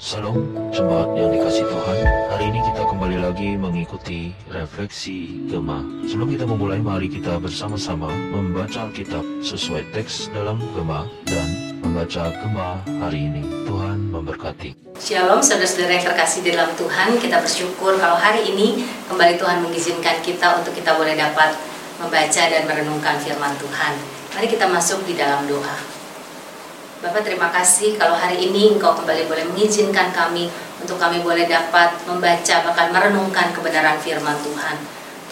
Salam jemaat yang dikasih Tuhan. Hari ini kita kembali lagi mengikuti refleksi Gema. Sebelum kita memulai, mari kita bersama-sama membaca Alkitab sesuai teks dalam Gema dan membaca Gema hari ini. Tuhan memberkati. Shalom saudara-saudara yang terkasih di dalam Tuhan Kita bersyukur kalau hari ini kembali Tuhan mengizinkan kita untuk kita boleh dapat membaca dan merenungkan firman Tuhan Mari kita masuk di dalam doa Bapak terima kasih kalau hari ini Engkau kembali boleh mengizinkan kami Untuk kami boleh dapat membaca bahkan merenungkan kebenaran firman Tuhan.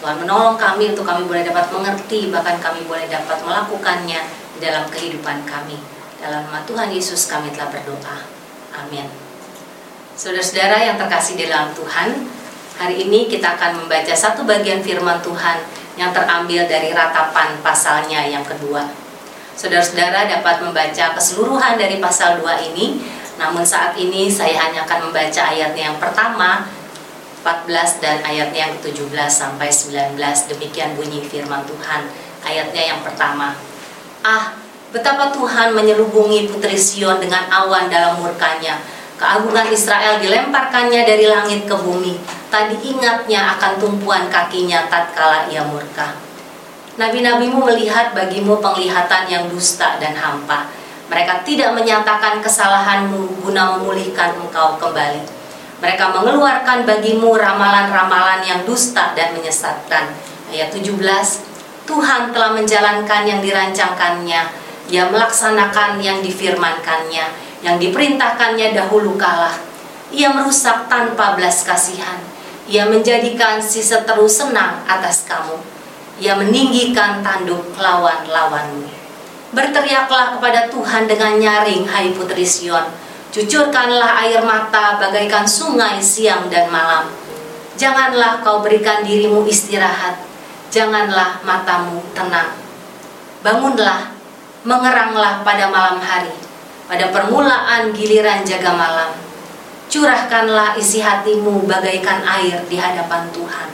Tuhan menolong kami untuk kami boleh dapat mengerti Bahkan kami boleh dapat melakukannya di dalam kehidupan kami. Dalam nama Tuhan Yesus kami telah berdoa. Amin. Saudara-saudara yang terkasih di dalam Tuhan, hari ini kita akan membaca satu bagian firman Tuhan yang terambil dari ratapan pasalnya yang kedua. Saudara-saudara dapat membaca keseluruhan dari pasal 2 ini, namun saat ini saya hanya akan membaca ayatnya yang pertama, 14 dan ayatnya yang ke-17 sampai 19. Demikian bunyi firman Tuhan. Ayatnya yang pertama. Ah, betapa Tuhan menyelubungi putri Sion dengan awan dalam murkanya Keagungan Israel dilemparkannya dari langit ke bumi. Tadi ingatnya akan tumpuan kakinya tatkala ia murka. Nabi-nabimu melihat bagimu penglihatan yang dusta dan hampa. Mereka tidak menyatakan kesalahanmu guna memulihkan engkau kembali. Mereka mengeluarkan bagimu ramalan-ramalan yang dusta dan menyesatkan. Ayat 17, Tuhan telah menjalankan yang dirancangkannya, ia melaksanakan yang difirmankannya yang diperintahkannya dahulu kalah. Ia merusak tanpa belas kasihan. Ia menjadikan si seteru senang atas kamu. Ia meninggikan tanduk lawan-lawanmu. Berteriaklah kepada Tuhan dengan nyaring, hai putri Sion. Cucurkanlah air mata bagaikan sungai siang dan malam. Janganlah kau berikan dirimu istirahat. Janganlah matamu tenang. Bangunlah, mengeranglah pada malam hari pada permulaan giliran jaga malam. Curahkanlah isi hatimu bagaikan air di hadapan Tuhan.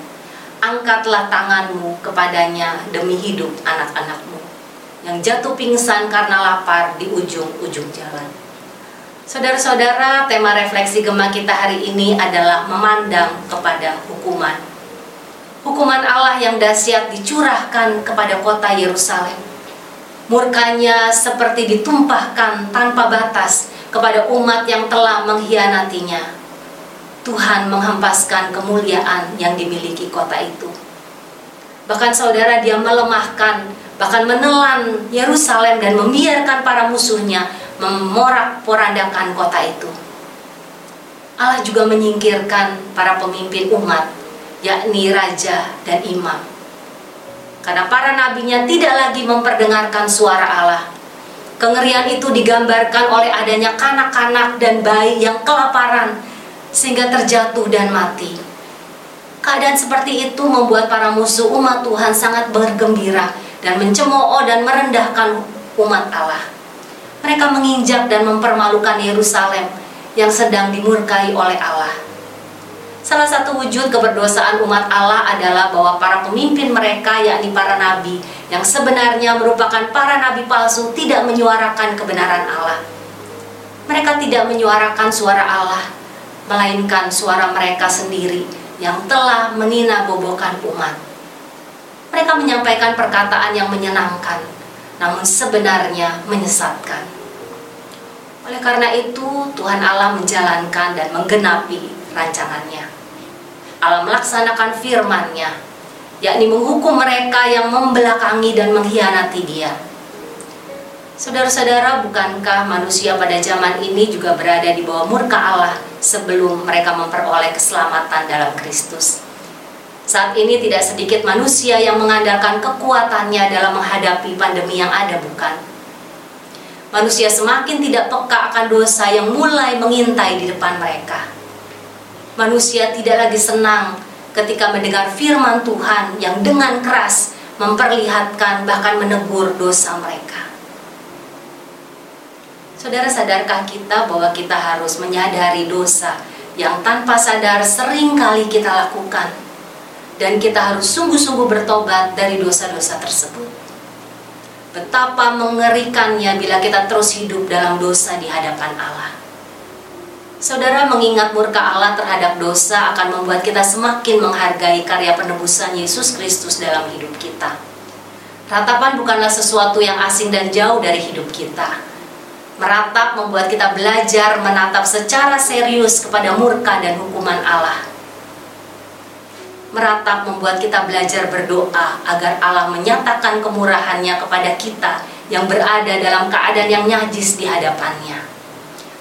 Angkatlah tanganmu kepadanya demi hidup anak-anakmu yang jatuh pingsan karena lapar di ujung-ujung jalan. Saudara-saudara, tema refleksi gema kita hari ini adalah memandang kepada hukuman. Hukuman Allah yang dahsyat dicurahkan kepada kota Yerusalem Murkanya seperti ditumpahkan tanpa batas kepada umat yang telah mengkhianatinya. Tuhan menghempaskan kemuliaan yang dimiliki kota itu. Bahkan saudara dia melemahkan, bahkan menelan Yerusalem dan membiarkan para musuhnya memorak-porandakan kota itu. Allah juga menyingkirkan para pemimpin umat, yakni raja dan imam karena para nabinya tidak lagi memperdengarkan suara Allah. Kengerian itu digambarkan oleh adanya kanak-kanak dan bayi yang kelaparan sehingga terjatuh dan mati. Keadaan seperti itu membuat para musuh umat Tuhan sangat bergembira dan mencemooh dan merendahkan umat Allah. Mereka menginjak dan mempermalukan Yerusalem yang sedang dimurkai oleh Allah. Salah satu wujud keberdosaan umat Allah adalah bahwa para pemimpin mereka yakni para nabi yang sebenarnya merupakan para nabi palsu tidak menyuarakan kebenaran Allah. Mereka tidak menyuarakan suara Allah, melainkan suara mereka sendiri yang telah menina bobokan umat. Mereka menyampaikan perkataan yang menyenangkan, namun sebenarnya menyesatkan. Oleh karena itu, Tuhan Allah menjalankan dan menggenapi rancangannya. Allah melaksanakan firman-Nya, yakni menghukum mereka yang membelakangi dan mengkhianati Dia. Saudara-saudara, bukankah manusia pada zaman ini juga berada di bawah murka Allah sebelum mereka memperoleh keselamatan dalam Kristus? Saat ini tidak sedikit manusia yang mengandalkan kekuatannya dalam menghadapi pandemi yang ada, bukan? Manusia semakin tidak peka akan dosa yang mulai mengintai di depan mereka manusia tidak lagi senang ketika mendengar firman Tuhan yang dengan keras memperlihatkan bahkan menegur dosa mereka. Saudara sadarkah kita bahwa kita harus menyadari dosa yang tanpa sadar sering kali kita lakukan dan kita harus sungguh-sungguh bertobat dari dosa-dosa tersebut. Betapa mengerikannya bila kita terus hidup dalam dosa di hadapan Allah. Saudara mengingat murka Allah terhadap dosa akan membuat kita semakin menghargai karya penebusan Yesus Kristus dalam hidup kita. Ratapan bukanlah sesuatu yang asing dan jauh dari hidup kita. Meratap membuat kita belajar menatap secara serius kepada murka dan hukuman Allah. Meratap membuat kita belajar berdoa agar Allah menyatakan kemurahannya kepada kita yang berada dalam keadaan yang najis di hadapannya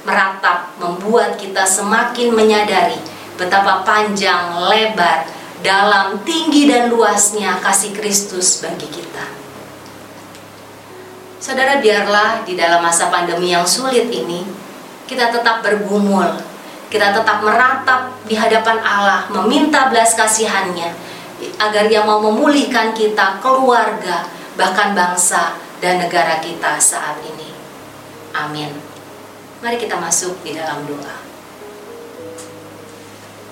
meratap membuat kita semakin menyadari betapa panjang, lebar, dalam, tinggi dan luasnya kasih Kristus bagi kita. Saudara biarlah di dalam masa pandemi yang sulit ini kita tetap bergumul, kita tetap meratap di hadapan Allah, meminta belas kasihannya agar Dia mau memulihkan kita, keluarga, bahkan bangsa dan negara kita saat ini. Amin. Mari kita masuk di dalam doa.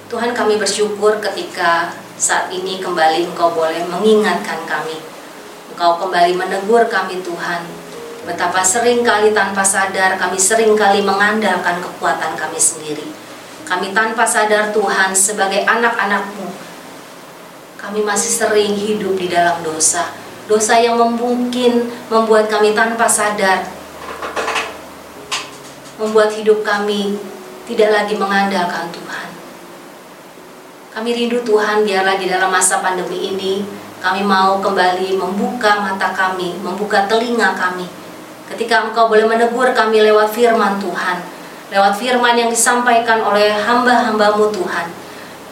Tuhan kami bersyukur ketika saat ini kembali Engkau boleh mengingatkan kami. Engkau kembali menegur kami Tuhan. Betapa sering kali tanpa sadar kami sering kali mengandalkan kekuatan kami sendiri. Kami tanpa sadar Tuhan sebagai anak-anakmu. Kami masih sering hidup di dalam dosa. Dosa yang mungkin membuat kami tanpa sadar membuat hidup kami tidak lagi mengandalkan Tuhan. Kami rindu Tuhan biarlah di dalam masa pandemi ini kami mau kembali membuka mata kami, membuka telinga kami. Ketika Engkau boleh menegur kami lewat firman Tuhan, lewat firman yang disampaikan oleh hamba-hambamu Tuhan.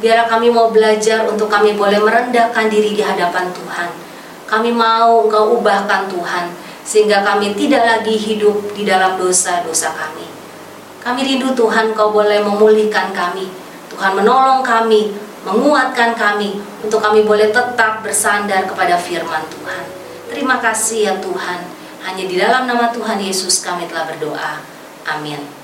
Biarlah kami mau belajar untuk kami boleh merendahkan diri di hadapan Tuhan. Kami mau Engkau ubahkan Tuhan, sehingga kami tidak lagi hidup di dalam dosa-dosa kami. Kami rindu Tuhan kau boleh memulihkan kami. Tuhan menolong kami, menguatkan kami untuk kami boleh tetap bersandar kepada firman Tuhan. Terima kasih ya Tuhan. Hanya di dalam nama Tuhan Yesus kami telah berdoa. Amin.